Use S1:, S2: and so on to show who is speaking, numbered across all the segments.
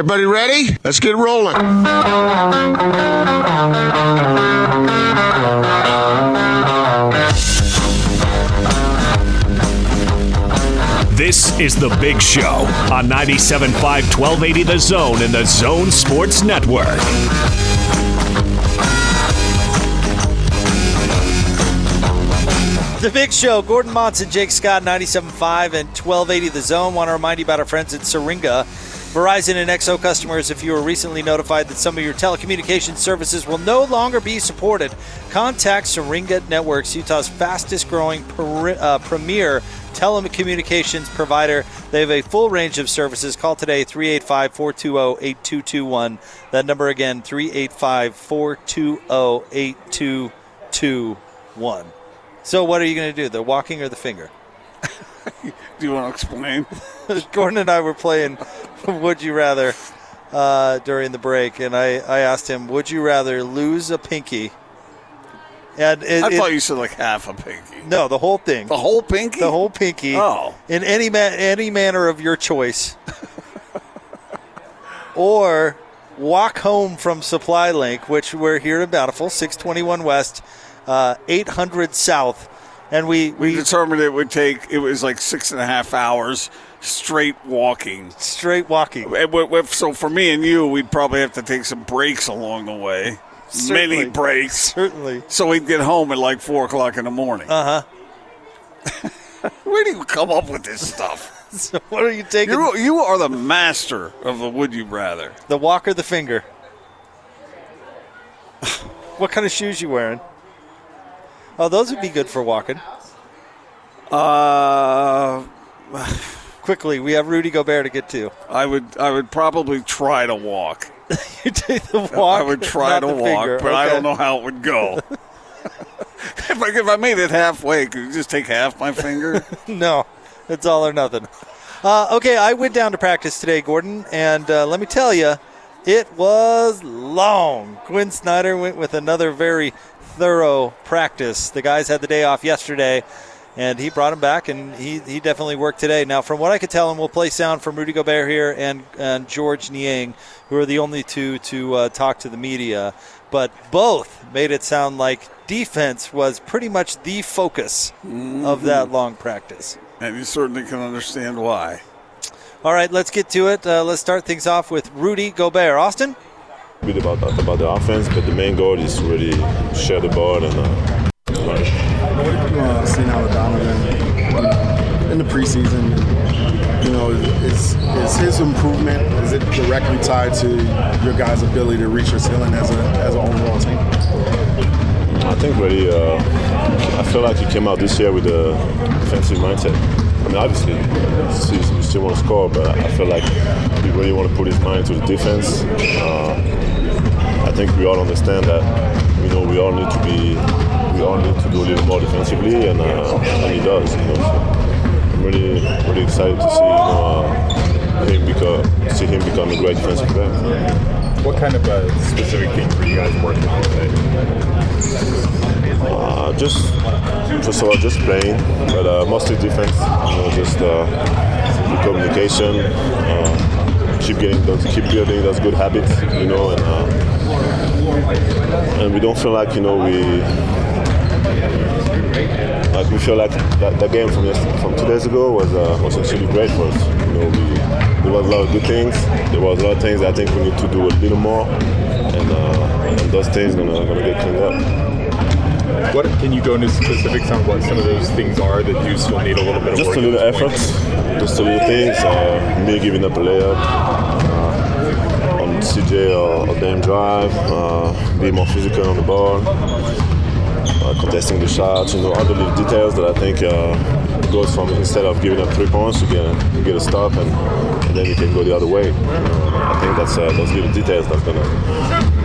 S1: everybody ready? Let's get rolling.
S2: This is The Big Show on 97.5 1280 The Zone and The Zone Sports Network.
S3: The Big Show, Gordon Monson, Jake Scott, 97.5 and 1280 The Zone. Want to remind you about our friends at Syringa. Verizon and XO customers, if you were recently notified that some of your telecommunications services will no longer be supported, contact Syringa Networks, Utah's fastest growing per, uh, premier telecommunications provider. They have a full range of services. Call today 385 420 8221. That number again 385 420 8221. So, what are you going to do? The walking or the finger?
S4: Do you want to explain?
S3: Gordon and I were playing Would You Rather uh, during the break, and I, I asked him, Would you rather lose a pinky? And it,
S4: I
S3: it-
S4: thought you said like half a pinky.
S3: no, the whole thing,
S4: The whole pinky?
S3: the whole pinky,
S4: Oh.
S3: in any ma- any manner of your choice, or walk home from Supply Link, which we're here in Bountiful, six twenty one West, uh, eight hundred South, and we
S4: We
S3: we
S4: determined it would take, it was like six and a half hours straight walking.
S3: straight walking.
S4: And wi- wi- So for me and you, we'd probably have to take some breaks along the way.
S3: Certainly.
S4: Many breaks.
S3: Certainly.
S4: So we'd get home at like four o'clock in the morning.
S3: Uh huh.
S4: Where do you come up with this stuff?
S3: So what are you taking?
S4: You you are the master of the would you rather.
S3: The walk or the finger? what kind of shoes you wearing? Oh, those would be good for walking.
S4: Uh,
S3: Quickly, we have Rudy Gobert to get to.
S4: I would I would probably try to walk.
S3: you take the walk.
S4: I would try to walk,
S3: finger.
S4: but I don't know how it would go. if, I, if I made it halfway, could you just take half my finger?
S3: No, it's all or nothing. Uh, okay, I went down to practice today, Gordon, and uh, let me tell you, it was long. Quin Snyder went with another very thorough practice. The guys had the day off yesterday, and he brought him back, and he, he definitely worked today. Now, from what I could tell, and we'll play sound from Rudy Gobert here and, and Georges Niang, who are the only two to uh, talk to the media, but both made it sound like defense was pretty much the focus of that long practice.
S4: and you certainly can understand why.
S3: All right, let's get to it. Uh, let's start things off with Rudy Gobert. Austin?
S5: Bit about about the offense, but the main goal is really share the ball and. Uh, like,
S6: What have you uh, seen out of Donovan in the preseason? You know, is is his improvement is it directly tied to your guys' ability to reach your ceiling as a as an overall team?
S5: I think really, uh, I feel like he came out this year with a defensive mindset. I mean, obviously, he still- want to score, but I feel like he really want to put his mind to the defense. Uh, I think we all understand that. You know, we all need to be, we all need to do a little more defensively, and, uh, and he does. You know, so I'm really, really excited to see, you know, uh, him become, see him become a great defensive player.
S7: What kind of uh, specific things were you guys working on today?
S5: Uh, just of all, just playing, but uh, mostly defense. You know, just uh, communication, uh, keep getting those, keep building those good habits. You know, and uh, and we don't feel like you know we like we feel like that, that game from from two days ago was uh, was actually great for us. You know, we, there was a lot of good things. There was a lot of things I think we need to do a little more, and uh, and those things gonna gonna get cleaned up.
S7: What can you go into specifics on what some of those things are that you still need a little bit of
S5: Just a little effort, just a little things. Uh, me giving up a layup uh, on CJ or, or Dame drive, uh, be more physical on the ball, contesting the shots. You know, all the little details that I think uh, goes from instead of giving up three points, you get a, you get a stop and, and then you can go the other way. You I think that's uh, those little details that's gonna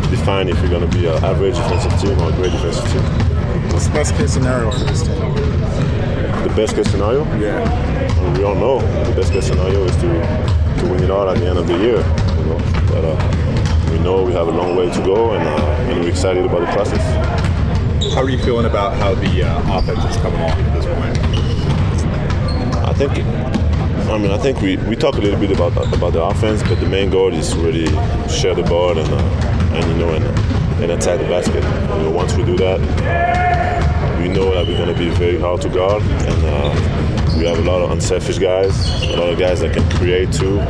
S5: define if you're gonna be an average defensive team or a great defensive team.
S6: What's the best case scenario for this team?
S5: The best case scenario?
S6: Yeah.
S5: we all know the best case scenario is to, to win it all at the end of the year. You know, but uh, we know we have a long way to go, and, uh, and we're excited about the process.
S7: How are you feeling about how the uh, offense is coming along at this point?
S5: I think I mean, I think we, we talk a little bit about about the offense, but the main goal is really share the ball and uh, and you know and, and attack the basket. You know, once we do that, we know that we're going to be very hard to guard, and uh, we have a lot of unselfish guys, a lot of guys that can create too.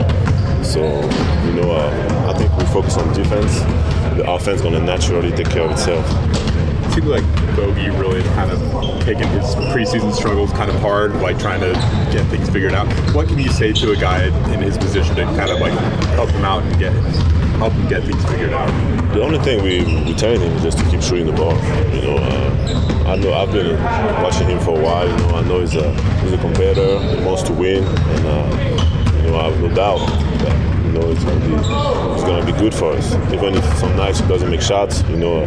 S5: So you know, uh, I think we focus on defense. The offense is going to naturally take care of itself.
S7: Seems like Bogey really kind of taking his preseason struggles kind of hard, like trying to get things figured out. What can you say to a guy in his position to kind of like help him out and get help him get things figured out?
S5: The only thing we we telling him is just to keep shooting the ball. You know, uh, I know I've been watching him for a while. You know, I know he's a he's a competitor. He wants to win, and uh, you know, I have no doubt know it's gonna be it's gonna be good for us. Even if some nights he doesn't make shots, you know,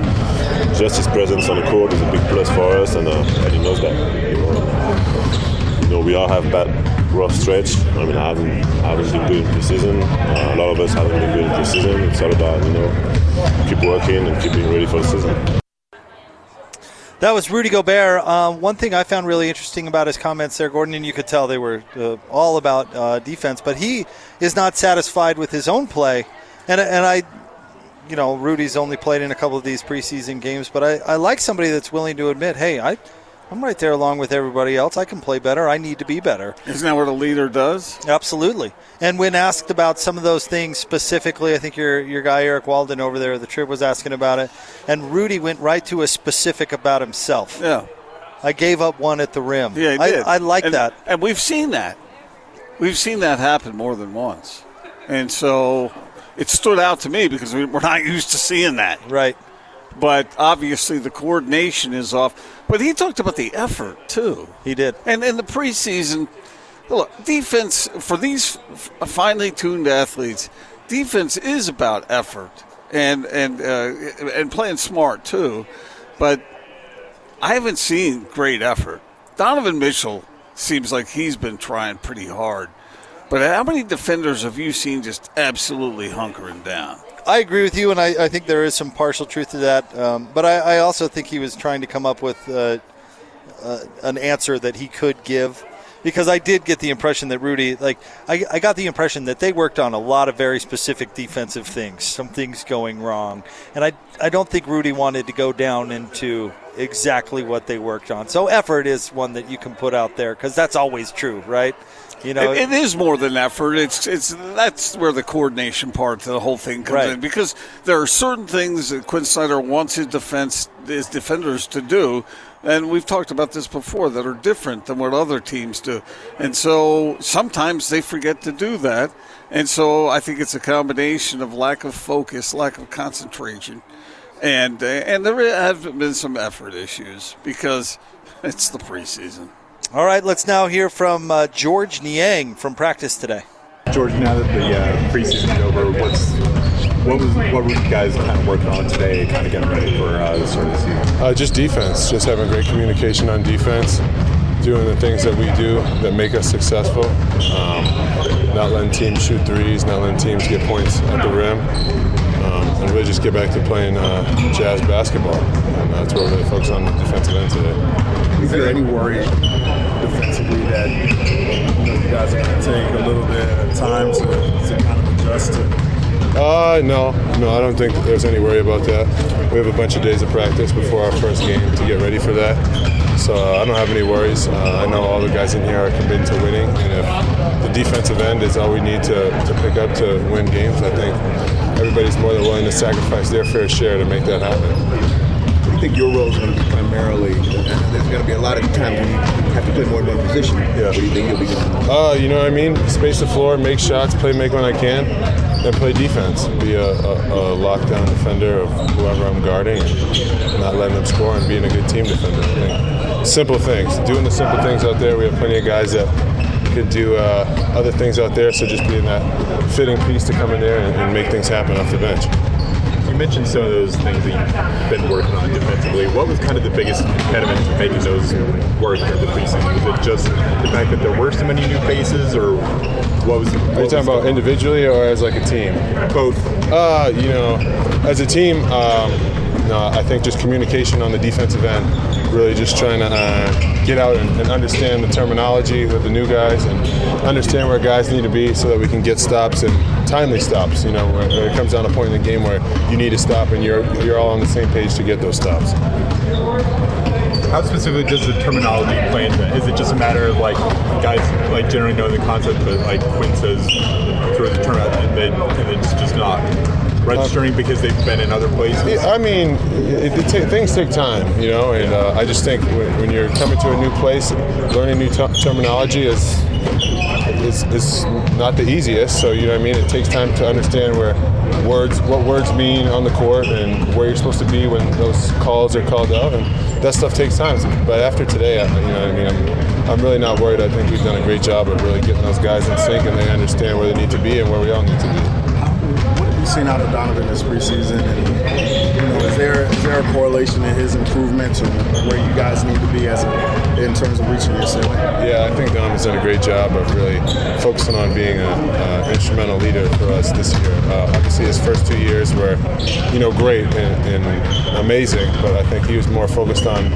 S5: just his presence on the court is a big plus for us, and, uh, and he knows that. You know, you know, we all have bad rough stretch. I mean, I haven't, I haven't been good in preseason. Uh, a lot of us haven't been good in preseason. It's all about, you know, keep working and keep being ready for the season.
S3: That was Rudy Gobert. Um, one thing I found really interesting about his comments there, Gordon, and you could tell they were uh, all about uh, defense, but he is not satisfied with his own play. And, and I, you know, Rudy's only played in a couple of these preseason games, but I, I like somebody that's willing to admit, hey, I, I'm right there along with everybody else. I can play better. I need to be better.
S4: Isn't that what a leader does?
S3: Absolutely. And when asked about some of those things specifically, I think your your guy Eric Walden over there, the Trib was asking about it, and Rudy went right to a specific about himself.
S4: Yeah.
S3: I gave up one at the rim.
S4: Yeah,
S3: I,
S4: did.
S3: I like
S4: And-
S3: that.
S4: And we've seen that. We've seen that happen more than once. And so it stood out to me because we- we're not used to seeing that.
S3: Right.
S4: But obviously the coordination is off. But he talked about the effort, too.
S3: He did.
S4: And in the preseason, look, defense for these finely tuned athletes, defense is about effort and and uh, and playing smart too. But I haven't seen great effort. Donovan Mitchell seems like he's been trying pretty hard. But how many defenders have you seen just absolutely hunkering down?
S3: I agree with you, and I, I think there is some partial truth to that. Um, but I, I also think he was trying to come up with uh, uh, an answer that he could give. Because I did get the impression that Rudy, like, I, I got the impression that they worked on a lot of very specific defensive things, some things going wrong. And I, I don't think Rudy wanted to go down into exactly what they worked on. So effort is one that you can put out there because that's always true, right? You know,
S4: It- it is more than effort. It's it's that's where the coordination part to the whole thing comes
S3: Right.
S4: in because there are certain things that Quin Snyder wants his defense his defenders to do, and we've talked about this before that are different than what other teams do, and so sometimes they forget to do that, and so I think it's a combination of lack of focus, lack of concentration, and and there have been some effort issues because it's the preseason.
S3: All right, let's now hear from uh, Georges Niang from practice today.
S7: Georges, now that the uh, preseason is over, what's what was what were you guys kind of working on today, kind of getting ready for uh, the start of the season?
S8: Uh, just defense, just having great communication on defense, doing the things that we do that make us successful, um, not letting teams shoot threes, not letting teams get points at the rim, um, and really just get back to playing uh, jazz basketball. And that's what we're really focused on the defensive end today.
S6: Is there any worry defensively that you, know, you guys are going to take a little bit of time to, to kind of adjust to?
S8: Uh, no, no, I don't think there's any worry about that. We have a bunch of days of practice before our first game to get ready for that. So uh, I don't have any worries. Uh, I know all the guys in here are committed to winning, and if the defensive end is all we need to, to pick up to win games, I think everybody's more than willing to sacrifice their fair share to make that happen.
S9: Think your role is going to be primarily. There's going to be a lot of times when you have to play more than one position.
S8: Yeah.
S9: What do you think you'll be doing?
S8: Uh, you know what I mean? Space the floor, make shots, play make when I can, and play defense. Be a, a, a lockdown defender of whoever I'm guarding and not letting them score and being a good team defender. I think simple things. Doing the simple things out there. We have plenty of guys that could do uh, other things out there, so just being that fitting piece to come in there and, and make things happen off the bench.
S7: You mentioned some of those things that you've been working on defensively. What was kind of the biggest impediment to making those work in the preseason? Was it just the fact that there were so many new faces, or what was?
S8: Are you talking about individually or as like a team?
S7: both?
S8: Uh, you know, as a team, um, no, I think just communication on the defensive end really just trying to uh, get out and, and understand the terminology with the new guys and understand where guys need to be so that we can get stops and timely stops. You know, where it comes down to a point in the game where you need to stop and you're you're all on the same page to get those stops.
S7: How specifically does the terminology play into it? Is it just a matter of like guys like generally knowing the concept, but like Quin says through the term and, they, and it's just not registering because they've been in other places?
S8: I mean, it, it ta- things take time, you know, and uh, I just think when, when you're coming to a new place, learning new ter- terminology is, is is not the easiest. So you know what I mean. It takes time to understand where words, what words mean on the court, and where you're supposed to be when those calls are called out, and that stuff takes time. But after today, I, you know what I mean. I'm, I'm really not worried. I think we've done a great job of really getting those guys in sync, and they understand where they need to be and where we all need to be.
S6: Seen out of Donovan this preseason? And you know, is there is there a correlation in his improvement to where you guys need to be as a, in terms of reaching your ceiling?
S8: Yeah, I think Donovan's done a great job of really focusing on being an instrumental leader for us this year. Uh, obviously, his first two years were, you know, great and, and amazing, but I think he was more focused on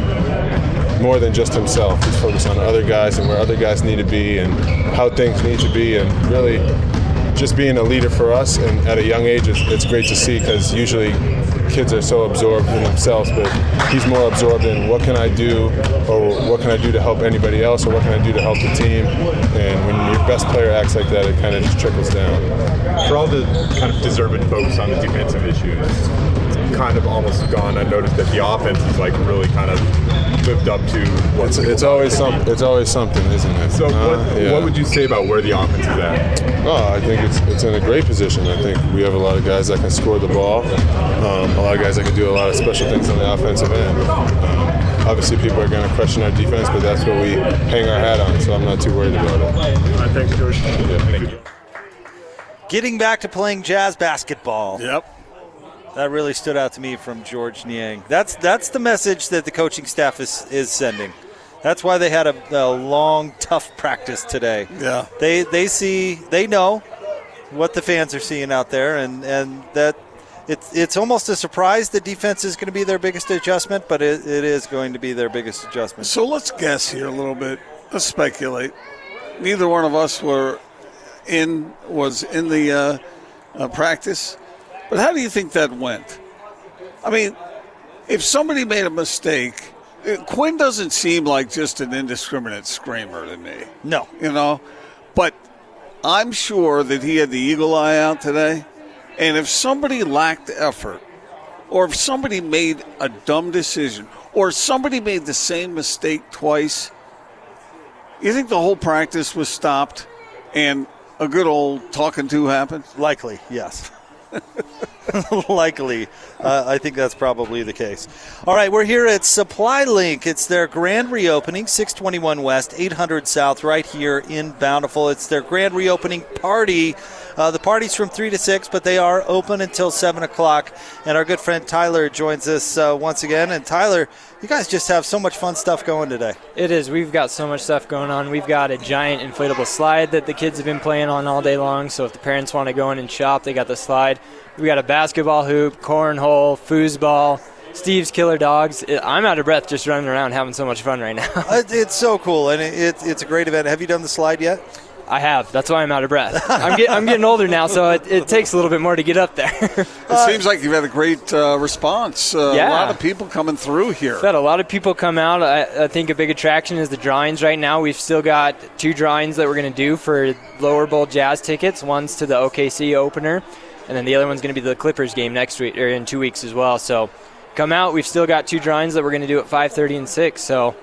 S8: more than just himself. He's focused on other guys and where other guys need to be and how things need to be, and really just being a leader for us. And at a young age, it's, it's great to see because usually kids are so absorbed in themselves, but he's more absorbed in what can I do, or what can I do to help anybody else, or what can I do to help the team. And when your best player acts like that, it kind of just trickles down.
S7: For all the kind of deserved focus on the defensive issues, kind of almost gone. I noticed that the offense is like really kind of lived up to what
S8: It's, it's always some, It's always something, isn't it?
S7: So, what,
S8: Uh, yeah.
S7: what would you say about where the offense is at?
S8: Oh, I think it's it's in a great position. I think we have a lot of guys that can score the ball, um, a lot of guys that can do a lot of special things on the offensive end. Um, obviously, people are going to question our defense, but that's what we hang our hat on. So I'm not too worried about it.
S7: thanks, Georges.
S8: Thank you.
S3: Getting back to playing jazz basketball.
S4: Yep.
S3: That really stood out to me from Georges Niang. That's that's the message that the coaching staff is is sending. That's why they had a, a long, tough practice today.
S4: Yeah.
S3: They they see they know what the fans are seeing out there, and and that it's it's almost a surprise the defense is going to be their biggest adjustment, but it, it is going to be their biggest adjustment.
S4: So let's guess here a little bit. Let's speculate. Neither one of us were in was in the uh, uh, practice, but how do you think that went? I mean, if somebody made a mistake, Quin doesn't seem like just an indiscriminate screamer to me.
S3: No,
S4: you know, but I'm sure that he had the eagle eye out today, and if somebody lacked effort, or if somebody made a dumb decision, or somebody made the same mistake twice, you think the whole practice was stopped and a good old talking to happened?
S3: Likely, yes. Likely. Uh, I think that's probably the case. All right, we're here at Supply Link. It's their grand reopening, 621 West, 800 South, right here in Bountiful. It's their grand reopening party. Uh, the party's from 3 to 6, but they are open until 7 o'clock. And our good friend Tyler joins us uh, once again. And Tyler, you guys just have so much fun stuff going today.
S10: It is. We've got so much stuff going on. We've got a giant inflatable slide that the kids have been playing on all day long. So if the parents want to go in and shop, they got the slide. We got a basketball hoop, cornhole, foosball, Steve's Killer Dogs. I'm out of breath just running around having so much fun right now.
S3: Uh, it's so cool, and it, it, it's a great event. Have you done the slide yet?
S10: I have. That's why I'm out of breath. I'm, get, I'm getting older now, so it, it takes a little bit more to get up there.
S4: It seems like you've had a great uh, response. Uh,
S10: Yeah.
S4: A lot of people coming through here.
S10: We've had a lot of people come out. I, I think a big attraction is the drawings right now. We've still got two drawings that we're going to do for lower bowl jazz tickets. One's to the OKC opener, and then the other one's going to be the Clippers game next week or in two weeks as well. So come out. We've still got two drawings that we're going to do at 5:30 and 6. So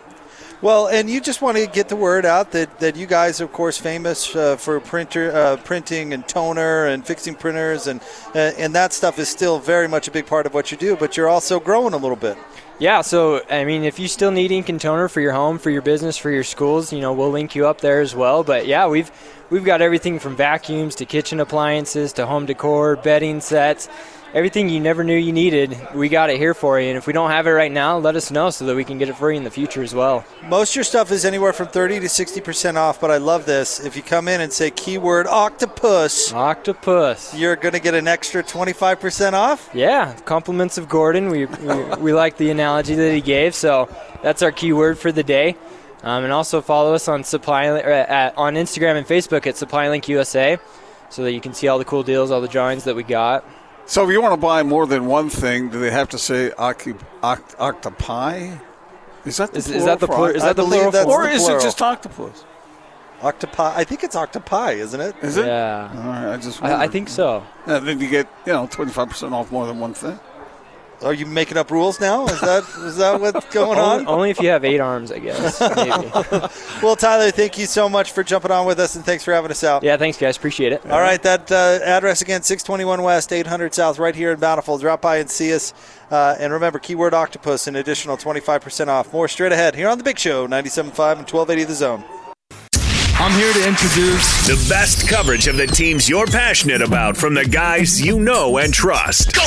S3: Well, and you just want to get the word out that, that you guys are, of course, famous uh, for printer uh, printing and toner and fixing printers, and uh, and that stuff is still very much a big part of what you do. But you're also growing a little bit.
S10: Yeah, so I mean, if you still need ink and toner for your home, for your business, for your schools, you know, we'll link you up there as well. But yeah, we've we've got everything from vacuums to kitchen appliances to home decor, bedding sets, everything you never knew you needed, we got it here for you. And if we don't have it right now, let us know so that we can get it for you in the future as well.
S3: Most of your stuff is anywhere from 30 to 60% off, but I love this. If you come in and say keyword octopus,
S10: Octopus.
S3: you're going to get an extra 25% off.
S10: Yeah, compliments of Gordon. We, we, we like the analogy that he gave, so that's our keyword for the day. Um, and also follow us on supply or at, on Instagram and Facebook at SupplyLink USA, so that you can see all the cool deals, all the drawings that we got.
S4: So if you want to buy more than one thing, do they have to say occu- oct- octopi? Is that the
S10: Is- is that the
S4: for
S10: is that the plural
S3: that's
S4: or
S3: the
S4: is
S3: plural.
S4: it just octopus?
S3: octopi? I think it's octopi, isn't it?
S4: Is it?
S10: Yeah.
S4: All right, I just
S10: I, I think so.
S4: Yeah, then you get you know twenty five percent off more than one thing.
S3: Are you making up rules now? Is that is that what's going on?
S10: only if you have eight arms, I guess.
S3: Well, Tyler, thank you so much for jumping on with us, and thanks for having us out.
S10: yeah, thanks, guys. Appreciate it.
S3: All right, that uh, address again, 621 West, 800 South, right here in Bountiful. Drop by and see us. Uh, and remember, keyword octopus, an additional 25% off. More straight ahead here on The Big Show, 97.5 and 1280 The Zone.
S11: I'm here to introduce
S2: The best coverage of the teams you're passionate about from the guys you know and trust. Go,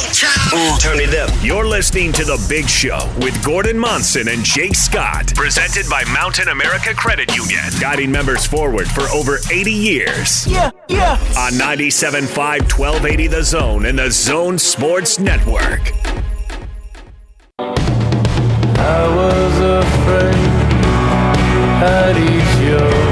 S2: Turn it up. You're listening to The Big Show with Gordon Monson and Jake Scott. Presented by Mountain America Credit Union. Guiding members forward for over 80 years.
S11: Yeah, yeah.
S2: On 97.5 1280 The Zone and the Zone Sports Network.
S11: I was afraid I'd eat your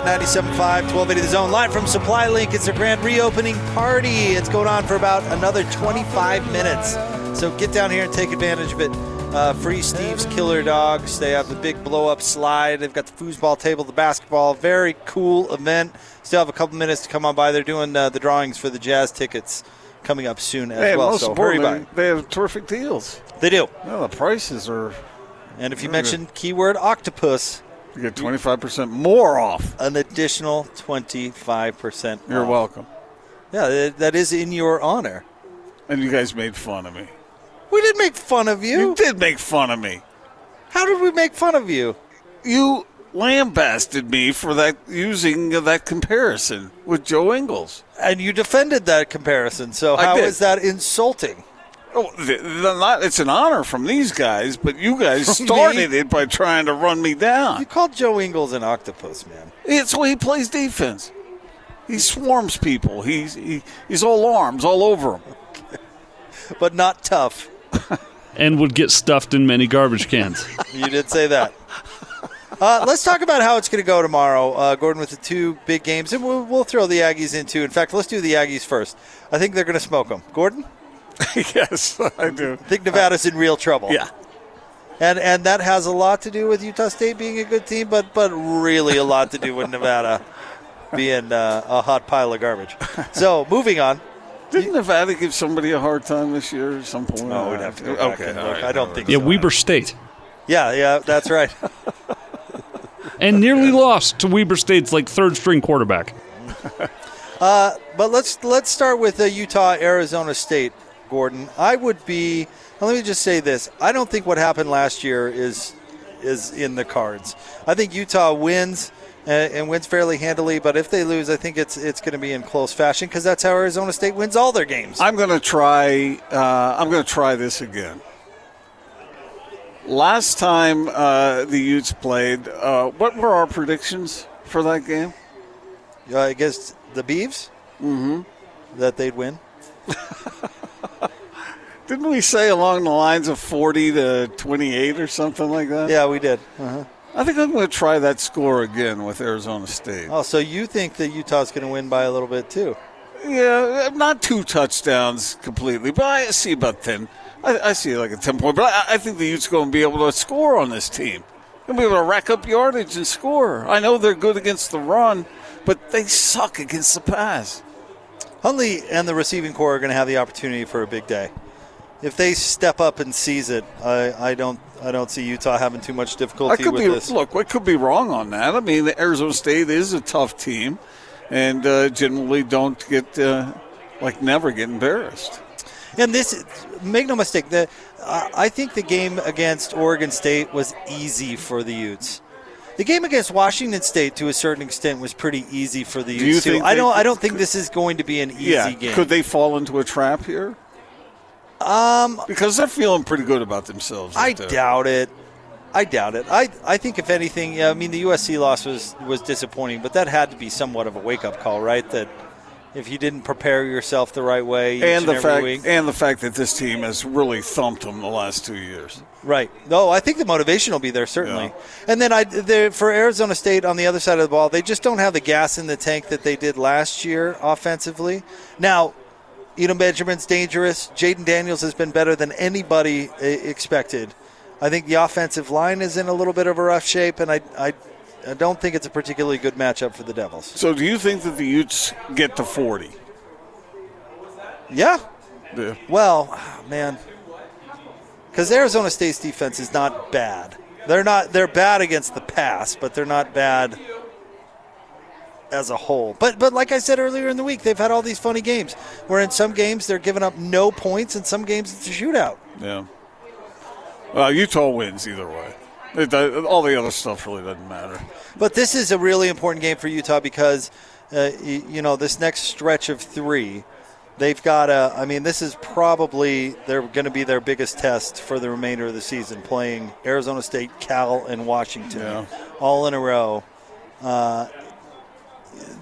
S3: Monson, 97.5, 1280 The Zone. Live from Supply Link. It's a grand reopening party. It's going on for about another 25 minutes. So get down here and take advantage of it. Uh, free Steve's Killer Dogs. They have the big blow up slide. They've got the foosball table, the basketball. Very cool event. Still have a couple minutes to come on by. They're doing uh, the drawings for the jazz tickets coming up soon as
S4: Hey,
S3: well. So hurry by.
S4: they have terrific deals.
S3: They do.
S4: Well, the prices are.
S3: And if you mention keyword octopus,
S4: You get twenty five percent more off.
S3: an additional 25%
S4: You're
S3: off.
S4: welcome.
S3: Yeah, that- is in your honor.
S4: And you guys made fun of me.
S3: We didn't make fun of you.
S4: You did make fun of me.
S3: How did we make fun of you?
S4: You lambasted me for that using that comparison with Joe Ingles.
S3: And you defended that comparison. So how
S4: did.
S3: is that insulting?
S4: Oh, the, the, not, it's an honor from these guys, but you guys started it by trying to run me down.
S3: You called Joe Ingles an octopus, man.
S4: It's the way he plays defense. He swarms people. He's he, he's all arms all over him.
S3: But not tough.
S12: and would get stuffed in many garbage cans.
S3: You did say that. Uh, let's talk about how it's going to go tomorrow, uh, Gordon, with the two big games, and we'll, we'll throw the Aggies into. In fact, let's do the Aggies first. I think they're going to smoke them. Gordon,
S4: yes, I do.
S3: I think Nevada's in real trouble.
S4: Yeah.
S3: and and that has a lot to do with Utah State being a good team, but but really a lot to do with Nevada being uh, a hot pile of garbage. So moving on.
S4: Didn't Nevada give somebody a hard time this year at some point?
S3: No, we'd have to go back
S4: Okay,
S3: and look.
S4: right,
S3: I don't
S4: all
S3: think
S12: Yeah,
S3: so.
S12: Weber State.
S3: Yeah, yeah, that's right.
S12: And nearly lost to Weber State's like third string quarterback.
S3: But let's let's start with uh, Utah Arizona State, Gordon. I would be. Let me just say this: I don't think what happened last year is is in the cards. I think Utah wins and, and wins fairly handily. But if they lose, I think it's it's going to be in close fashion because that's how Arizona State wins all their games.
S4: I'm going to try. Uh, I'm going to try this again. Last time uh, the Utes played, uh, what were our predictions for that game?
S3: Uh, guess the Beavs, mm-hmm. that they'd win.
S4: Didn't we say along the lines of 40 to 28 or something like that?
S3: Yeah, we did. Uh-huh.
S4: I think I'm going to try that score again with Arizona State.
S3: Oh, so you think that Utah's going to win by a little bit too?
S4: Yeah, not two touchdowns completely, but I see about 10. I, I see like a 10 point, but I, I think the Utes going to be able to score on this team. They'll be able to rack up yardage and score. I know they're good against the run, but they suck against the pass.
S3: Huntley and the receiving corps are going to have the opportunity for a big day. If they step up and seize it, I, I don't I don't see Utah having too much
S4: I
S3: difficulty
S4: could
S3: with
S4: be
S3: this.
S4: look. I could be wrong on that. I mean, the Arizona State is a tough team, and uh, generally don't get uh, like never get embarrassed.
S3: And this, make no mistake, the I I think the game against Oregon State was easy for the Utes. The game against Washington State, to a certain extent, was pretty easy for the
S4: Do
S3: Utes too.
S4: think
S3: I don't. I don't think this is going to be an easy
S4: yeah,
S3: game.
S4: could they fall into a trap here?
S3: Um,
S4: because they're feeling pretty good about themselves.
S3: I
S4: there.
S3: doubt it. I doubt it. I, I think if anything, yeah, I mean the USC loss was was disappointing, but that had to be somewhat of a wake up call, right? That if you didn't prepare yourself the right way,
S4: and the
S3: every
S4: fact
S3: week,
S4: and the fact that this team has really thumped them the last two years.
S3: Right. No, I think the motivation will be there certainly. And then I there- for Arizona State on the other side of the ball, they just don't have the gas in the tank that they did last year offensively. Now, Eno Benjamin's dangerous. Jayden Daniels has been better than anybody expected. I think the offensive line is in a little bit of a rough shape, and I, I, I don't think it's a particularly good matchup for the Devils.
S4: So, do you think that the Utes get to forty?
S3: Yeah.
S4: Yeah.
S3: Well, man, because Arizona State's defense is not bad. They're not. They're bad against the pass, but they're not bad as a whole. But but like I said earlier in the week, they've had all these funny games where in some games they're giving up no points, and some games it's a shootout.
S4: Yeah. Uh, Utah wins either way. It, all the other stuff really doesn't matter.
S3: But this is a really important game for Utah because, uh, y- you know, this next stretch of three, they've got a. I mean, this is probably they're going to be their biggest test for the remainder of the season, playing Arizona State, Cal, and Washington,
S4: Yeah.
S3: all in a row. Uh,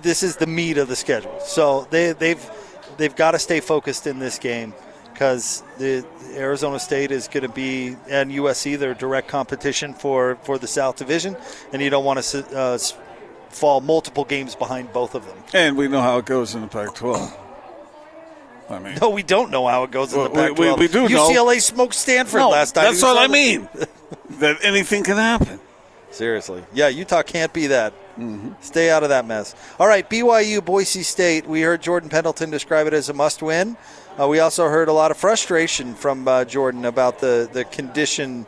S3: this is the meat of the schedule, so they, they've they've got to stay focused in this game because the Arizona State is going to be and USC their direct competition for for the South Division, and you don't want to uh, fall multiple games behind both of them.
S4: And we know how it goes in the Pac-12. I mean,
S3: No, we don't know how it goes in the
S4: Well, we-
S3: Pac-12.
S4: we- we do know.
S3: UCLA smoked Stanford
S4: No,
S3: last time.
S4: that's what I mean. that anything can happen.
S3: Seriously. Yeah, Utah can't be that. Stay out of that mess. All right, BYU, Boise State. We heard Jordan Pendleton describe it as a must win. Uh, we also heard a lot of frustration from uh, Jordan about the, the condition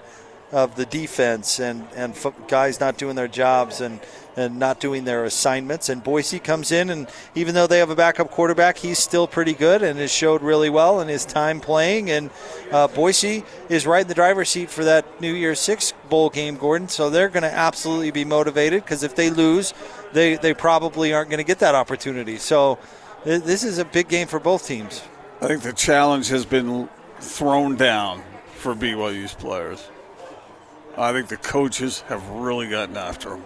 S3: of the defense and, and guys not doing their jobs and, and not doing their assignments. And Boise comes in, and even though they have a backup quarterback, he's still pretty good and has showed really well in his time playing. And uh, Boise is right in the driver's seat for that New Year's Six bowl game, Gordon. So they're going to absolutely be motivated because if they lose, they, they probably aren't going to get that opportunity. So th- this is a big game for both teams.
S4: I think the challenge has been thrown down for BYU's players. I think the coaches have really gotten after them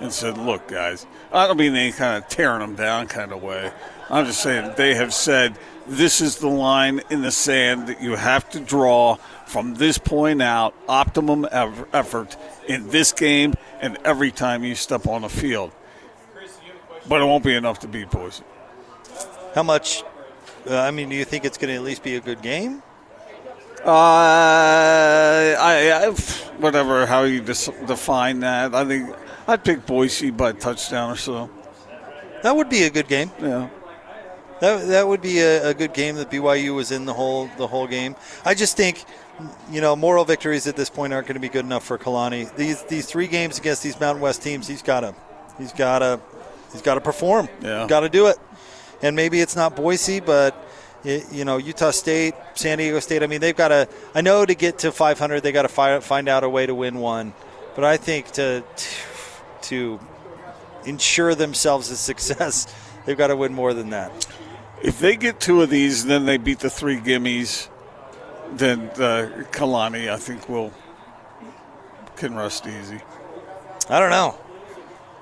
S4: and said, "Look, guys, I don't mean any kind of tearing them down kind of way. I'm just saying they have said this is the line in the sand that you have to draw from this point out. Optimum effort in this game and every time you step on the field. But it won't be enough to beat Boise.
S3: How much? Uh, I mean, do you think it's going to at least be a good game?
S4: Uh, I, I whatever how you dis- define that. I think I'd pick Boise by touchdown or so.
S3: That would be a good game.
S4: Yeah.
S3: That, that would be a, a good game that BYU was in the whole the whole game. I just think, you know, moral victories at this point aren't going to be good enough for Kalani. These these three games against these Mountain West teams, he's got to he's got to he's got to perform.
S4: Yeah.
S3: got to do it. And maybe it's not Boise, but you know, Utah State, San Diego State. I mean, they've got to. I know to get to 500, they got to fi- find out a way to win one. But I think to to ensure themselves a success, they've got to win more than that.
S4: If they get two of these, and then they beat the three gimmies. Then uh, Kalani, I think, will can rest easy.
S3: I don't know.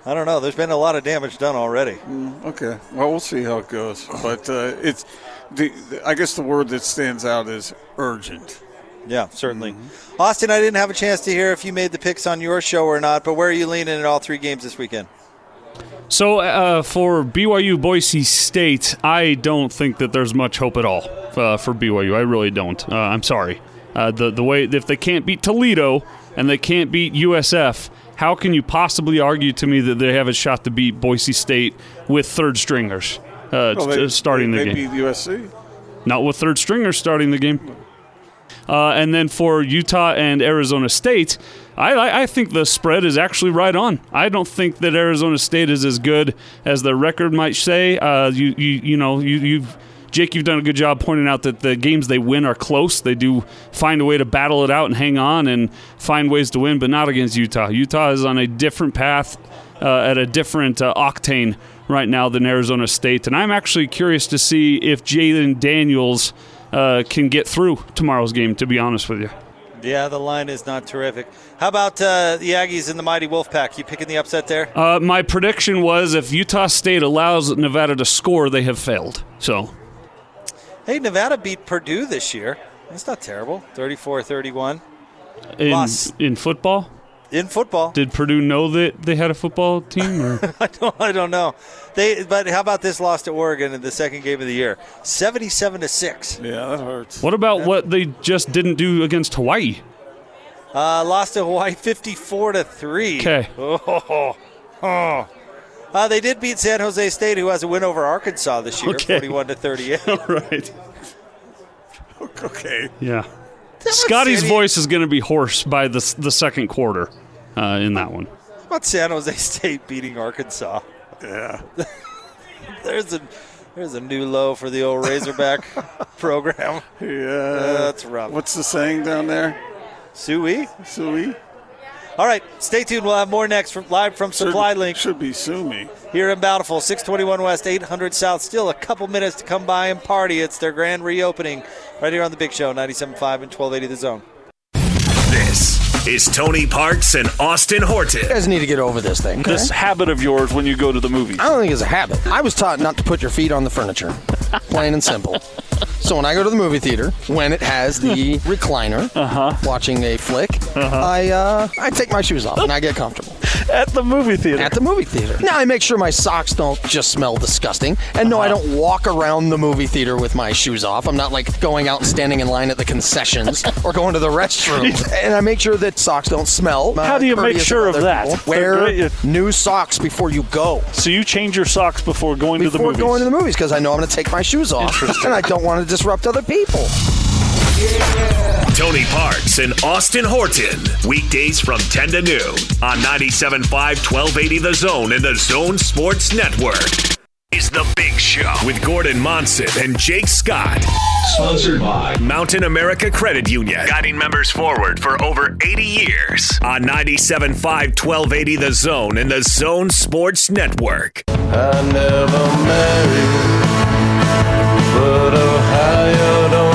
S3: I don't know. There's been a lot of damage done already.
S4: Okay. Well, we'll see how it goes. But uh, it's, the, I guess the word that stands out is urgent.
S3: Yeah, certainly. Austin, I didn't have a chance to hear if you made the picks on your show or not, but where are you leaning in all three games this weekend?
S12: So uh, for BYU Boise State, I don't think that there's much hope at all uh, for BYU. I really don't. Uh, I'm sorry. Uh, the the way if they can't beat Toledo and they can't beat USF, how can you possibly argue to me that they have a shot to beat Boise State with third stringers uh,
S4: Well, they-
S12: starting
S4: they,
S12: the
S4: they
S12: game?
S4: beat USC.
S12: Not with third stringers starting the game. Uh, and then for Utah and Arizona State, I, I, I think the spread is actually right on. I don't think that Arizona State is as good as the record might say. Uh, you, you, you know, you, you've Jake, you've done a good job pointing out that the games they win are close. They do find a way to battle it out and hang on and find ways to win, but not against Utah. Utah is on a different path, uh, at a different uh, octane right now than Arizona State. And I'm actually curious to see if Jalen Daniels uh, can get through tomorrow's game, to be honest with you.
S3: Yeah, the line is not terrific. How about uh, the Aggies and the mighty Wolfpack? You picking the upset there?
S12: Uh, my prediction was if Utah State allows Nevada to score, they have failed. So
S3: Hey, Nevada beat Purdue this year. That's not terrible. 34-31.
S12: in,
S3: Lost.
S12: in football,
S3: In football.
S12: did Purdue know that they had a football team? Or?
S3: I don't, I don't know. They, but how about this loss to Oregon in the second game of the year? 77 to 6.
S4: Yeah, that hurts.
S12: what about what they just didn't do against Hawaii?
S3: Uh, lost to Hawaii 54 to 3.
S12: 'Kay.
S3: Oh, oh. Uh, they did beat San Jose State, who has a win over Arkansas this year,
S12: Okay.
S3: 41 to 38.
S12: right.
S4: Okay.
S12: Yeah. Scotty's
S3: City-
S12: voice is going to be hoarse by the the second quarter uh, in that one.
S3: How about San Jose State beating Arkansas?
S4: Yeah.
S3: There's a there's a new low for the old Razorback program.
S4: Yeah.
S3: That's rough.
S4: What's the saying down there?
S3: Suey?
S4: Suey?
S3: All right, stay tuned. We'll have more next from, live from Supply Link
S4: Should be sue me.
S3: here in Bountiful, 621 West, 800 South. Still a couple minutes to come by and party. It's their grand reopening right here on the Big Show, 97.5 and 1280 The Zone.
S2: This is Tony Parks and Austin Horton.
S13: You guys need to get over this thing. okay?
S14: This habit of yours when you go to the movies.
S13: I don't think it's a habit. I was taught not to put your feet on the furniture, plain and simple. So when I go to the movie theater, when it has the recliner,
S14: Uh-huh.
S13: watching a flick, I uh, I take my shoes off and I get comfortable
S14: At the movie theater.
S13: at the movie theater. Now I make sure my socks don't just smell disgusting, and no, I
S14: Uh-huh.
S13: don't walk around the movie theater with my shoes off. I'm not like going out and standing in line at the concessions or going to the restroom. and I make sure that socks don't smell.
S14: How do you make sure of that?
S13: people. Wear new socks before you go.
S14: So you change your socks before going to the movies.
S13: before going to the movies because I know I'm going to take my shoes off and I don't want to disrupt other people.
S2: Tony Parks and Austin Horton. Weekdays from 10 to noon on 97.5 1280 The Zone and The Zone Sports Network. Is the Big Show with Gordon Monson and Jake Scott. Sponsored by Mountain America Credit Union, guiding members forward for over 80 years on 97.5 1280 The Zone and The Zone Sports Network.
S11: I never married, but Ohio don't remember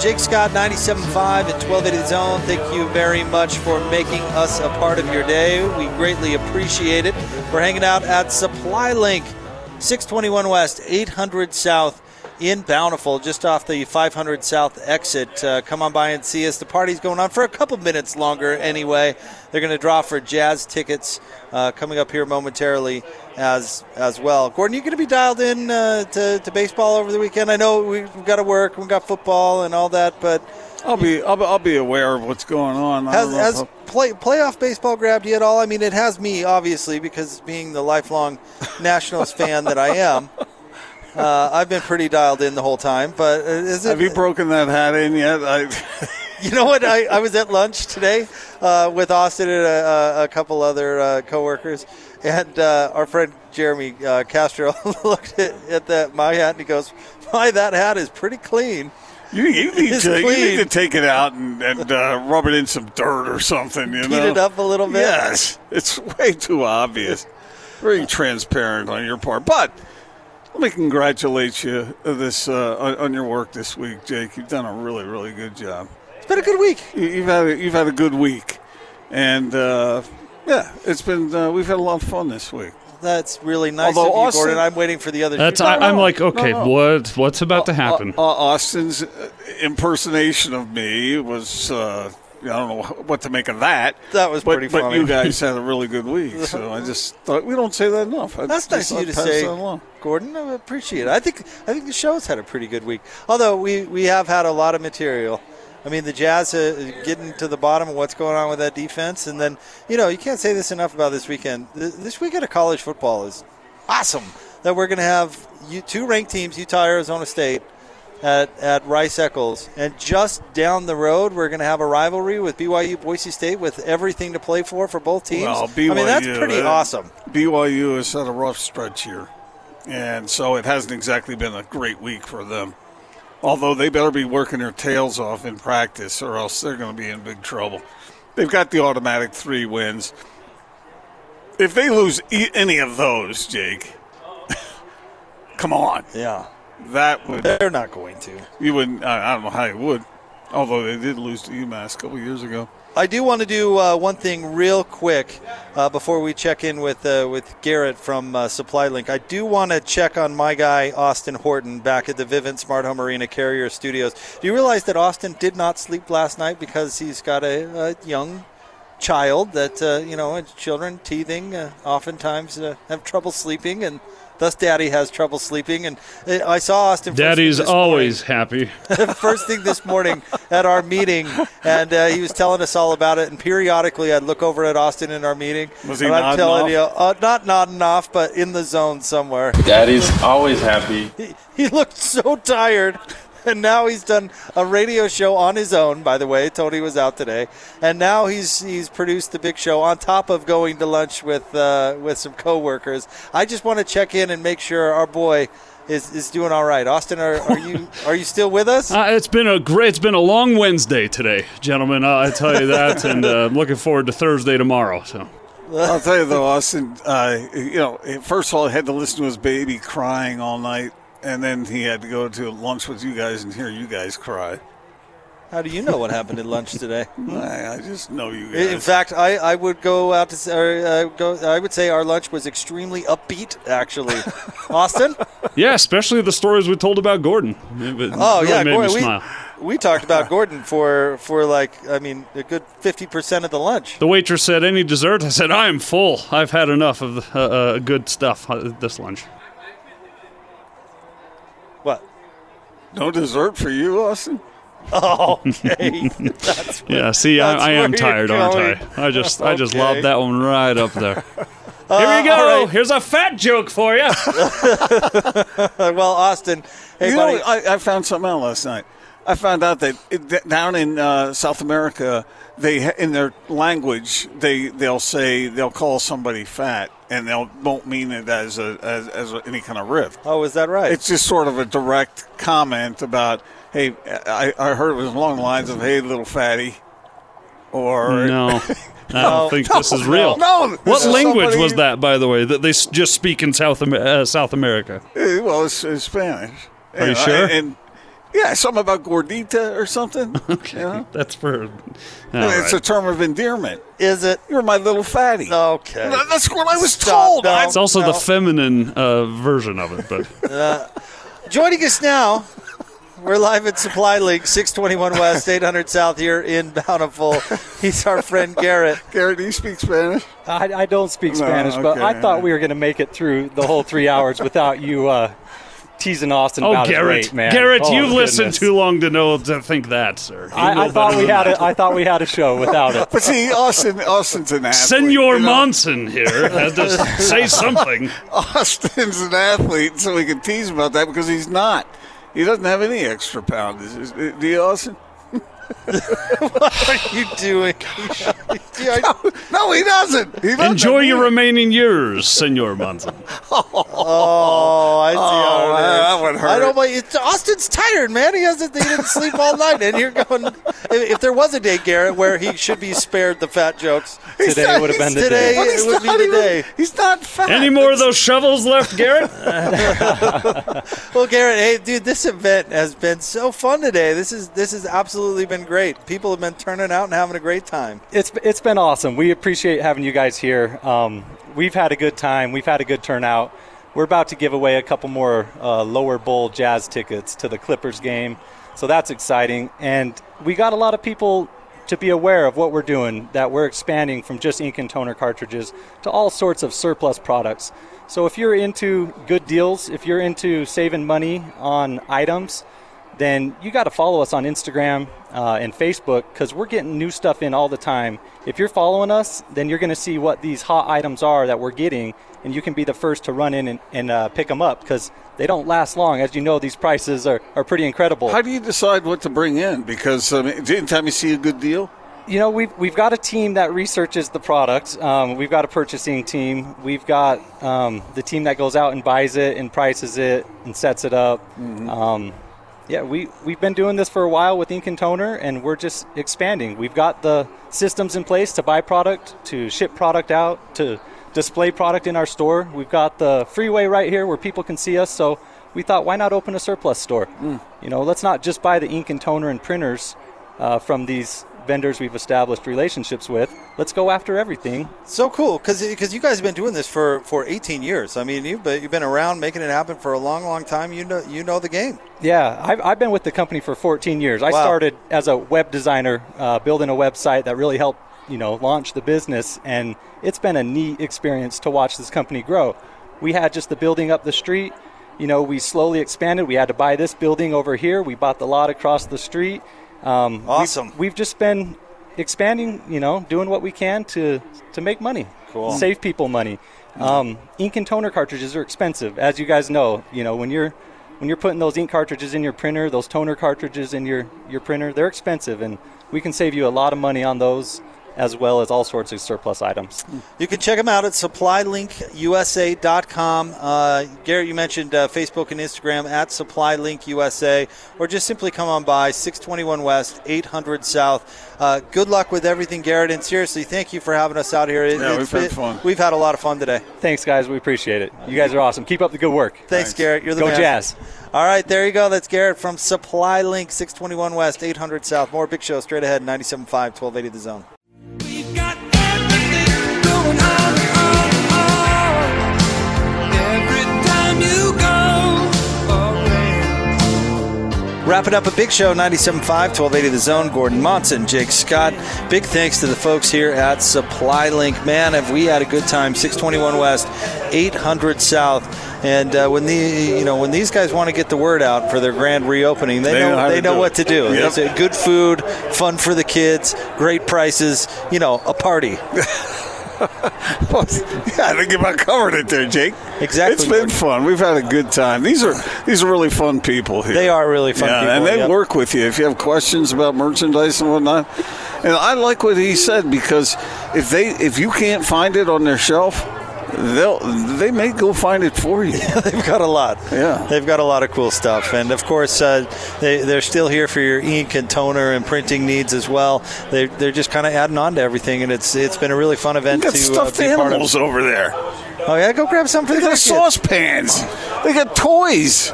S3: Jake Scott, 97.5 at 1280 The Zone. Thank you very much for making us a part of your day. We greatly appreciate it. We're hanging out at Supply Link, 621 West, 800 South in Bountiful, just off the 500 South exit. Uh, come on by and see us. The party's going on for a couple minutes longer anyway. They're going to draw for jazz tickets uh, coming up here momentarily as as well. Gordon, you going to be dialed in uh, to, to baseball over the weekend? I know we've got to work, we've got football and all that, but
S4: I'll be I'll, be- I'll be aware of what's going on.
S3: Has, has play, playoff baseball grabbed you at all? I mean, it has me, obviously, because being the lifelong Nationals fan that I am. Uh, I've been pretty dialed in the whole time, but uh, is it?
S4: Have you broken that hat in yet? I,
S3: You know what? I, I was at lunch today uh, with Austin and a, a, couple other uh, coworkers, and uh, our friend Jeremy uh, Castro looked at, at that my hat and he goes, "My that hat is pretty clean."
S4: you, you, need to, you need to take it out and, and uh, rub it in some dirt or something. You know,
S3: it up a little bit.
S4: Yes, it's way too obvious. Very transparent on your part, but. Let me congratulate you uh, this uh, on, on your work this week, Jake. You've done a really, really good job.
S3: It's been a good week.
S4: You- You've had a, you've had a good week, and uh, yeah, it's been uh, we've had a lot of fun this week.
S3: That's really nice
S4: Although
S3: of you,
S4: Austin-
S3: Gordon. I'm waiting for the other.
S12: That's I, I'm
S4: no,
S12: like, okay,
S4: no.
S12: what what's about to happen?
S4: Uh, uh, Austin's uh, impersonation of me was uh, I don't know what to make of that.
S3: That was
S4: but,
S3: pretty
S4: But
S3: funny.
S4: you guys had a really good week, so I just thought we don't say that enough. I
S3: That's nice of you to say,
S4: that.
S3: Gordon. I appreciate it. I think I think the show's had a pretty good week. Although we, we have had a lot of material. I mean, the Jazz uh, getting to the bottom of what's going on with that defense, and then you know you can't say this enough about this weekend. This weekend of college football is awesome. That we're going to have you, two ranked teams, Utah, Arizona State, at, at Rice Eccles, and just down the road we're going to have a rivalry with BYU Boise State with everything to play for for both teams.
S4: Well, BYU,
S3: I mean, that's pretty
S4: uh,
S3: awesome.
S4: BYU has had a rough stretch here, and so it hasn't exactly been a great week for them. Although they better be working their tails off in practice, or else they're going to be in big trouble. They've got the automatic three wins. If they lose any of those, Jake, come on,
S3: Yeah.
S4: That would
S3: They're not going to.
S4: you wouldn't. I, I don't know how you would. Although they did lose to UMass a couple years ago.
S3: I do want to do uh, one thing real quick uh, before we check in with uh, with Garrett from uh, Supply Link. I do want to check on my guy Austin Horton back at the Vivint Smart Home Arena Carrier Studios. Do you realize that Austin did not sleep last night because he's got a, a young child that uh, you know children teething uh, oftentimes uh, have trouble sleeping and. Thus, Daddy has trouble sleeping, and uh, I saw Austin. first thing
S12: Daddy's
S3: this morning
S12: always happy.
S3: first thing this morning at our meeting, and uh, he was telling us all about it. And periodically, I'd look over at Austin in our meeting.
S4: Was he
S3: and I'm
S4: nodding
S3: telling
S4: off?
S3: you, uh, not nodding off, but in the zone somewhere.
S11: Daddy's always happy.
S3: He, he looked so tired. And now he's done a radio show on his own. By the way, Tony was out today, and now he's he's produced the big show on top of going to lunch with uh, with some coworkers. I just want to check in and make sure our boy is, is doing all right. Austin, are, are you are you still with us?
S12: Uh, it's been a great, it's been a long Wednesday today, gentlemen. Uh, I tell you that, and uh, I'm looking forward to Thursday tomorrow. So
S4: I'll tell you though, Austin. Uh, you know, first of all, I had to listen to his baby crying all night, and then he had to go to lunch with you guys and hear you guys cry.
S3: How do you know what happened at lunch today?
S4: I, I just know you guys.
S3: In fact, I, I would go out to s- or, uh, go. I would say our lunch was extremely upbeat. Actually, Austin.
S12: yeah, especially the stories we told about Gordon. It, it
S3: Oh
S12: really
S3: yeah,
S12: made
S3: Gordon,
S12: me
S3: we, we talked about Gordon for for like I mean a good fifty percent of the lunch.
S12: The waitress said, "Any dessert?" I said, "I am full. I've had enough of the, uh, uh, good stuff uh, this lunch."
S4: No dessert for you, Austin.
S3: Oh, okay. That's where-
S12: Yeah, see, I, I am tired, aren't. I? I just, I just
S3: Okay.
S12: lobbed that one right up there.
S3: Uh,
S12: Here we go.
S3: all right.
S12: Here's a fat joke for you.
S3: well, Austin, hey
S4: you
S3: buddy.
S4: know, I, I found something out last night. I found out that it, that down in uh, South America, they in their language they they'll say they'll call somebody fat, and they'll won't mean it as a as, as a, any kind of riff.
S3: oh, is that right?
S4: It's just sort of a direct comment about, hey, I, I heard it was along the lines of, hey, little fatty, or
S12: No, I don't think this is real.
S4: No, this
S12: What
S4: is
S12: language
S4: somebody-
S12: was that, by the way? That they s- just speak in South uh, South America.
S4: Well, it's, it's Spanish.
S12: Are you
S4: know,
S12: sure?
S4: And yeah, something about gordita or something.
S12: Okay,
S4: you know?
S12: that's for. All
S4: it's
S12: right.
S4: a term of endearment.
S3: Is it?
S4: You're my little fatty.
S3: Okay.
S4: No, That's what I was
S3: Stop.
S4: told.
S3: No.
S4: I-
S12: It's also
S3: No.
S12: the feminine uh, version of it, but
S3: Uh, joining us now, we're live at Supply Link, 621 West, 800 South here in Bountiful. He's our friend Garrett.
S4: Garrett, do you speak Spanish?
S15: I, I don't speak
S4: No,
S15: Spanish, but. I thought we were going to make it through the whole three hours without you uh, teasing Austin
S12: oh,
S15: about
S12: Garrett,
S15: his weight, man.
S12: Garrett,
S15: Oh,
S12: you've listened too long to know to think that, sir.
S15: I, I thought we had
S12: that.
S15: a, I thought we had a show without it.
S4: But see, Austin, Austin's an athlete.
S12: Senor
S4: you know?
S12: Monson here had to say something.
S4: Austin's an athlete, so we can tease him about that because he's not. He doesn't have any extra poundage. Is- Do you, Austin?
S3: what are you doing?
S4: No, he doesn't. He doesn't
S12: Enjoy your remaining years, Senor Monson.
S3: Oh, I see how it is.
S4: that would hurt.
S3: I don't blame it's, Austin's tired, man. He hasn't he didn't sleep all night, and you're going. If, if there was a day, Garrett, where he should be spared the fat jokes,
S15: Today would have been the
S3: today
S15: day.
S4: But he's
S3: it would be
S4: not
S3: the
S4: even-
S3: day.
S4: He's not fat.
S12: Any more of those shovels left, Garrett?
S3: Well, Garrett, hey, dude, this event has been so fun today. This is this has absolutely been great. People have been turning out and having a great time.
S15: It's it's been awesome. We appreciate having you guys here. Um, we've had a good time. We've had a good turnout. We're about to give away a couple more uh, lower bowl jazz tickets to the Clippers game, so that's exciting. And we got a lot of people to be aware of what we're doing, that we're expanding from just ink and toner cartridges to all sorts of surplus products. So if you're into good deals, if you're into saving money on items, then you got to follow us on Instagram uh, and Facebook because we're getting new stuff in all the time. If you're following us, then you're going to see what these hot items are that we're getting, and you can be the first to run in and, and uh, pick them up because they don't last long. As you know, these prices are, are pretty incredible.
S4: How do you decide what to bring in? Because mean, anytime you see a good deal,
S15: you know, we've, we've got a team that researches the product. Um, we've got a purchasing team. We've got um, the team that goes out and buys it and prices it and sets it up. Um, yeah, we, we've been doing this for a while with Ink and Toner, and we're just expanding. We've got the systems in place to buy product, to ship product out, to display product in our store. We've got the freeway right here where people can see us, so we thought, why not open a surplus store? You know, let's not just buy the ink and toner and printers uh, from these vendors we've established relationships with. Let's go after everything.
S3: So cool, because you guys have been doing this for, for 18 years. I mean, you've been, you've been around making it happen for a long, long time. You know you know the game.
S15: Yeah, I've, I've been with the company for 14 years. I started as a web designer, uh, building a website that really helped, you know, launch the business, and it's been a neat experience to watch this company grow. We had just the building up the street. You know, we slowly expanded. We had to buy this building over here. We bought the lot across the street. Um, we've-
S3: Awesome.
S15: We've, just been expanding. You know, doing what we can to to make money,
S3: Cool.
S15: save people money. Um, ink and toner cartridges are expensive, as you guys know. You know, when you're when you're putting those ink cartridges in your printer, those toner cartridges in your your printer, they're expensive, and we can save you a lot of money on those, as well as all sorts of surplus items.
S3: You can check them out at supplylinkusa.com. Uh, Garrett, you mentioned uh, Facebook and Instagram at supplylinkusa, or just simply come on by 621 West, 800 South. Uh, good luck with everything, Garrett, and seriously, thank you for having us out here. It-
S15: Yeah, we've had fun.
S3: We've had a lot of fun today.
S15: Thanks, guys. We appreciate it. You guys are awesome. Keep up the good work.
S3: Thanks, Garrett. You're the
S15: Go
S3: man.
S15: Jazz.
S3: All right, there you go. That's Garrett from Supply Link, 621 West, 800 South. More big show straight ahead, 97.5, 1280 The Zone. Wrapping up a big show, 97.5, 1280 The Zone. Gordon Monson, Jake Scott. Big thanks to the folks here at Supply Link. Man, have we had a good time. 621 West, 800 South. And uh, when the you know when these guys want to get the word out for their grand reopening, they,
S4: They
S3: know,
S4: know
S3: they know
S4: do
S3: what to do.
S4: Yep.
S3: It's good food, fun for the kids, great prices. You know, a party.
S4: yeah, I think about covered it there, Jake.
S3: Exactly.
S4: It's been fun. We've had a good time. These are these are really fun people here.
S3: They are really fun
S4: yeah,
S3: people,
S4: and they
S3: yep.
S4: work with you if you have questions about merchandise and whatnot. And I like what he said because if they if you can't find it on their shelf, they'll they may go find it for you.
S3: They've got a lot.
S4: Yeah.
S3: They've got a lot of cool stuff. And of course, uh, they, they're still here for your ink and toner and printing needs as well. They're, they're just kind of adding on to everything. And it's it's been a really fun event
S4: They got
S3: to
S4: stuffed
S3: uh, be part of.
S4: animals over there.
S3: Oh, yeah? Go grab some for
S4: They
S3: the
S4: got saucepans. They got toys.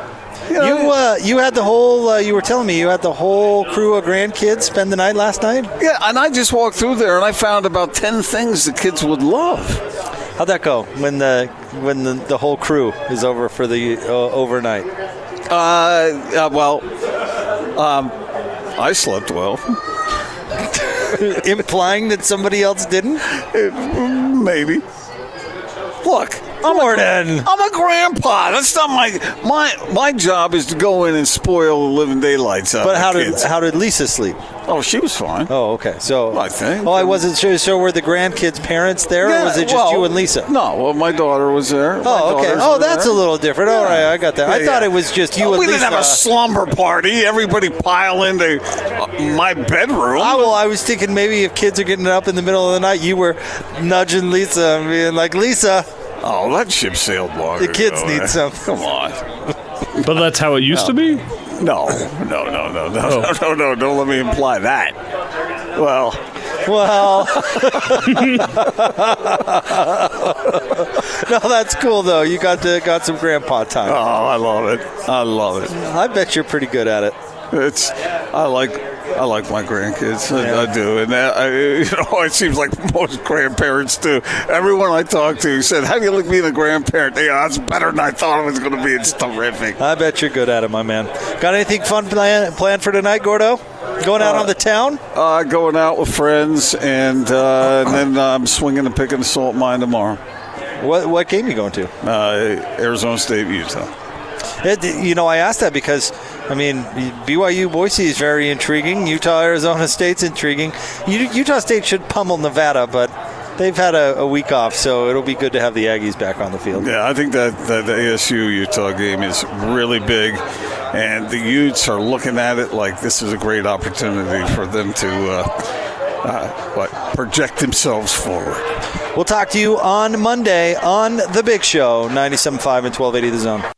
S3: You uh, you had the whole. Uh, you were telling me you had the whole crew of grandkids spend the night last night.
S4: Yeah, and I just walked through there and I found about ten things the kids would love.
S3: How'd that go when the when the, the whole crew is over for the uh, overnight?
S4: Uh, uh, well, um, I slept well.
S3: Implying that somebody else didn't?
S4: Maybe. Look, I'm. A, I'm a grandpa. That's not my my my job is to go in and spoil the living daylights out
S3: But
S4: of
S3: how did
S4: kids.
S3: how did Lisa sleep?
S4: Oh, she was fine.
S3: Oh, okay. So
S4: I think.
S3: Oh, I wasn't sure. So were the grandkids' parents there, or was it just
S4: well,
S3: you and Lisa?
S4: No, well, my daughter was there. My
S3: Oh, okay. Oh, that's
S4: there.
S3: a little different. All right, I got that. I thought
S4: yeah.
S3: it was just you
S4: Oh,
S3: and
S4: we
S3: Lisa.
S4: didn't have a slumber party. Everybody pile into uh, my bedroom.
S3: Ah, well, I was thinking maybe if kids are getting up in the middle of the night, you were nudging Lisa and being like, Lisa,
S4: Oh, that ship sailed long
S3: the kids
S4: ago,
S3: need
S4: man.
S3: some.
S4: Come on.
S12: But that's how it used to be.
S4: No, no, no, no, no,
S3: Oh.
S4: no, no, no. Don't let me imply that. Well,
S3: Well, no, that's cool though. You got to, got some grandpa time.
S4: oh, I love it. I love it.
S3: I bet you're pretty good at it.
S4: It's I like I like my grandkids. I, I do, and that, I, you know, it seems like most grandparents do. Everyone I talked to said, "How do you like being a grandparent?" Yeah, it's better than I thought it was going to be. It's terrific.
S3: I bet you're good at it, my man. Got anything fun plan, planned for tonight, Gordo? Going out on the town?
S4: Uh, going out with friends, and, uh, and then I'm swinging and picking the salt mine tomorrow.
S3: What what game you going to?
S4: Uh, Arizona State, Utah.
S3: It, you know, I asked that because, I mean, BYU Boise is very intriguing. Utah Arizona State's intriguing. U- Utah State should pummel Nevada, but they've had a, a, week off, so it'll be good to have the Aggies back on the field.
S4: Yeah, I think that, that the ASU Utah game is really big, and the Utes are looking at it like this is a great opportunity for them to. Uh, uh, what project themselves forward.
S3: We'll talk to you on Monday on The Big Show, 97.5 and 1280 The Zone.